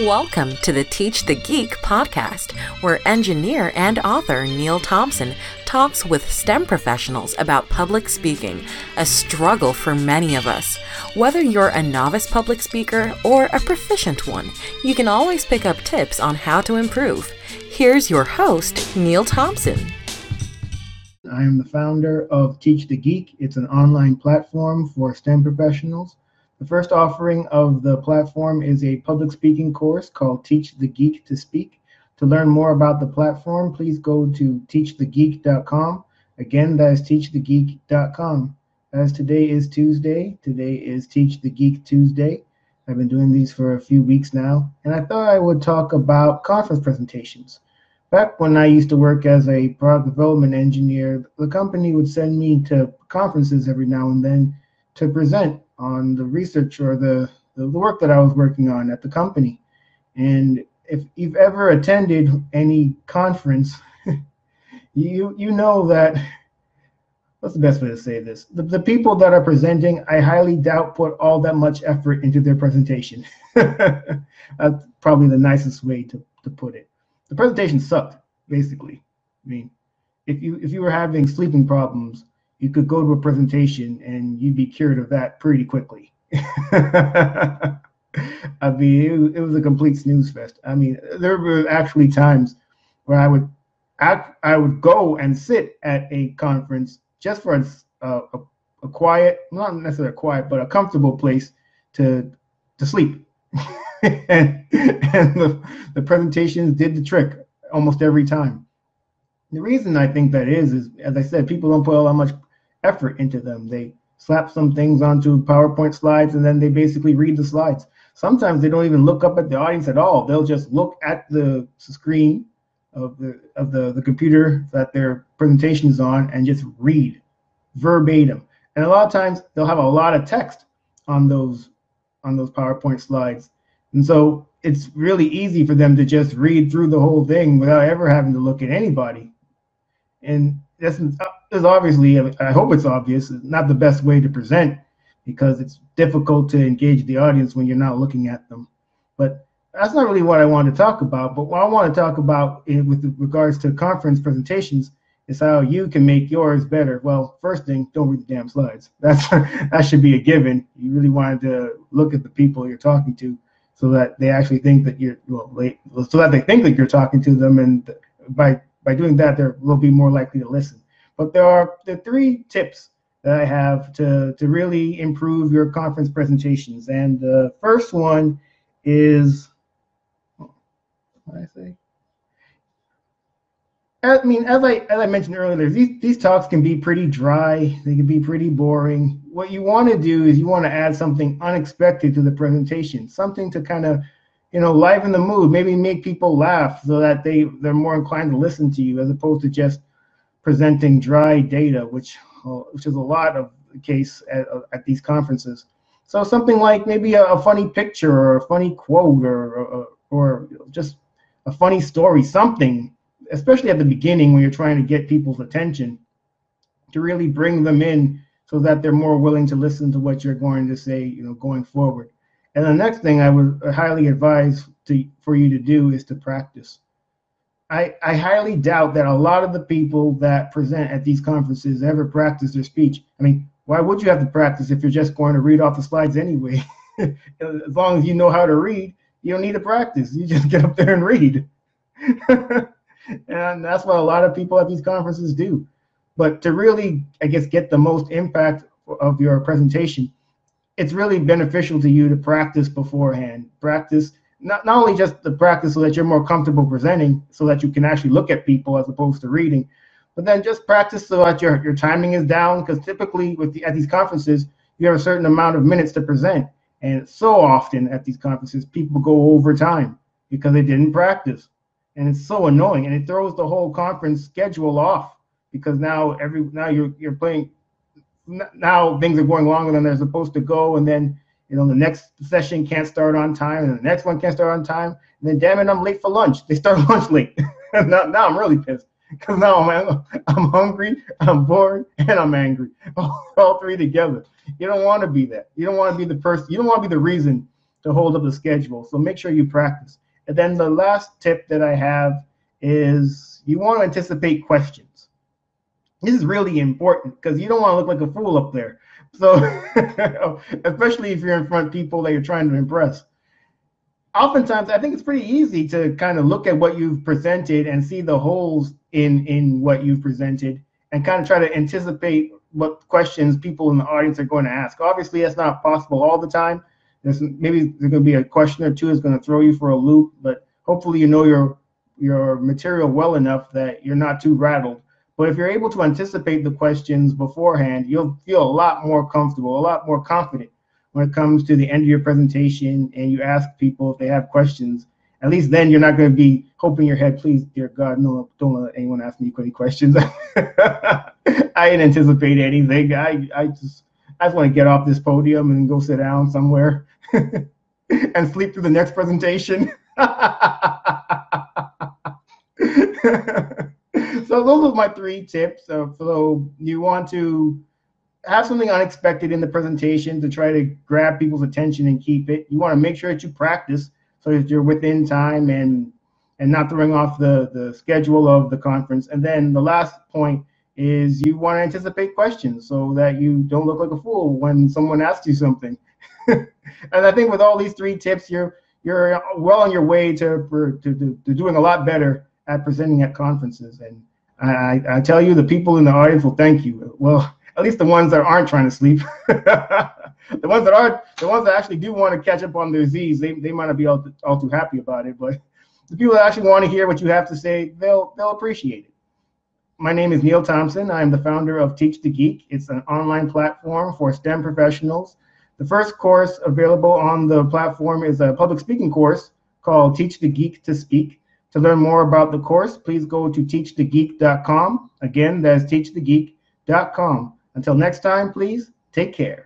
Welcome to the Teach the Geek podcast, where engineer and author Neil Thompson talks with STEM professionals about public speaking, a struggle for many of us. Whether you're a novice public speaker or a proficient one, you can always pick up tips on how to improve. Here's your host, Neil Thompson. I am the founder of Teach the Geek. It's an online platform for STEM professionals. The first offering of the platform is a public speaking course called Teach the Geek to Speak. To learn more about the platform, please go to teachthegeek.com. Again, that is teachthegeek.com. As today is Tuesday, today is Teach the Geek Tuesday. I've been doing these for a few weeks now, and I thought I would talk about conference presentations. Back when I used to work as a product development engineer, the company would send me to conferences every now and then to present on the research or the, the work that I was working on at the company. And if you've ever attended any conference, you you know that what's the best way to say this? The, the people that are presenting, I highly doubt put all that much effort into their presentation. That's probably the nicest way to, to put it. The presentation sucked, basically. I mean, if you if you were having sleeping problems, you could go to a presentation and you'd be cured of that pretty quickly. I mean, it, it, was a complete snooze fest. I mean, there were actually times where I would act, I would go and sit at a conference just for a, a, a quiet, not necessarily quiet, but a comfortable place to to sleep. and, and the, the presentations did the trick almost every time. The reason I think that is, is as I said, people don't put all that much effort into them. They slap some things onto PowerPoint slides and then they basically read the slides. Sometimes they don't even look up at the audience at all. They'll just look at the screen of the of the, the computer that their presentation is on and just read verbatim. And a lot of times they'll have a lot of text on those on those PowerPoint slides. And so it's really easy for them to just read through the whole thing without ever having to look at anybody. And that's is obviously, I hope it's obvious, not the best way to present because it's difficult to engage the audience when you're not looking at them. But that's not really what I want to talk about. But what I want to talk about with regards to conference presentations is how you can make yours better. Well, first thing, don't read the damn slides. That's that should be a given. You really wanted to look at the people you're talking to, so that they actually think that you're well, so that they think that you're talking to them, and by by doing that, they will be more likely to listen. But there are the three tips that I have to, to really improve your conference presentations. And the first one is, what I say? Uh, I mean, as I as I mentioned earlier, these these talks can be pretty dry. They can be pretty boring. What you want to do is you want to add something unexpected to the presentation, something to kind of, you know, liven the mood. Maybe make people laugh so that they they're more inclined to listen to you, as opposed to just presenting dry data, which which is a lot of the case at, at these conferences. So something like maybe a, a funny picture or a funny quote or, or, or just a funny story, something, especially at the beginning when you're trying to get people's attention, to really bring them in so that they're more willing to listen to what you're going to say, you know, going forward. And the next thing I would highly advise to, for you to do is to practice. I, I highly doubt that a lot of the people that present at these conferences ever practice their speech. I mean, why would you have to practice if you're just going to read off the slides anyway? as long as you know how to read, you don't need to practice. You just get up there and read. and that's what a lot of people at these conferences do. But to really, I guess, get the most impact of your presentation, it's really beneficial to you to practice beforehand. Practice not, not only just the practice so that you're more comfortable presenting so that you can actually look at people as opposed to reading but then just practice so that your, your timing is down because typically with the, at these conferences you have a certain amount of minutes to present. And so often at these conferences people go over time because they didn't practice. And it's so annoying and it throws the whole conference schedule off because now every now you're you're playing now things are going longer than they're supposed to go and then you know, the next session can't start on time, and the next one can't start on time. And then, damn it, I'm late for lunch. They start lunch late. now, now I'm really pissed because now I'm, I'm hungry, I'm bored, and I'm angry. All, all three together. You don't want to be that. You don't want to be the person. You don't want to be the reason to hold up the schedule. So make sure you practice. And then the last tip that I have is you want to anticipate questions. This is really important because you don't want to look like a fool up there. So, especially if you're in front of people that you're trying to impress. Oftentimes, I think it's pretty easy to kind of look at what you've presented and see the holes in in what you've presented and kind of try to anticipate what questions people in the audience are going to ask. Obviously, that's not possible all the time. There's maybe there's going to be a question or two that's going to throw you for a loop, but hopefully you know your your material well enough that you're not too rattled. But if you're able to anticipate the questions beforehand, you'll feel a lot more comfortable, a lot more confident when it comes to the end of your presentation and you ask people if they have questions. At least then you're not going to be hoping your head, please, dear God, no, don't let anyone ask me any questions. I didn't anticipate anything. I, I just I just want to get off this podium and go sit down somewhere and sleep through the next presentation. so those are my three tips. So, so you want to have something unexpected in the presentation to try to grab people's attention and keep it. You want to make sure that you practice so that you're within time and and not throwing off the the schedule of the conference. And then the last point is you want to anticipate questions so that you don't look like a fool when someone asks you something. and I think with all these three tips, you're you're well on your way to, to, to, to doing a lot better at presenting at conferences. And I, I tell you, the people in the audience will thank you. Well, at least the ones that aren't trying to sleep. the ones that are, the ones that actually do want to catch up on their Z's, they, they might not be all, all too happy about it. But the people that actually want to hear what you have to say, they'll they'll appreciate it. My name is Neil Thompson. I am the founder of Teach the Geek. It's an online platform for STEM professionals. The first course available on the platform is a public speaking course called Teach the Geek to Speak. To learn more about the course, please go to teachthegeek.com. Again, that's teachthegeek.com. Until next time, please take care.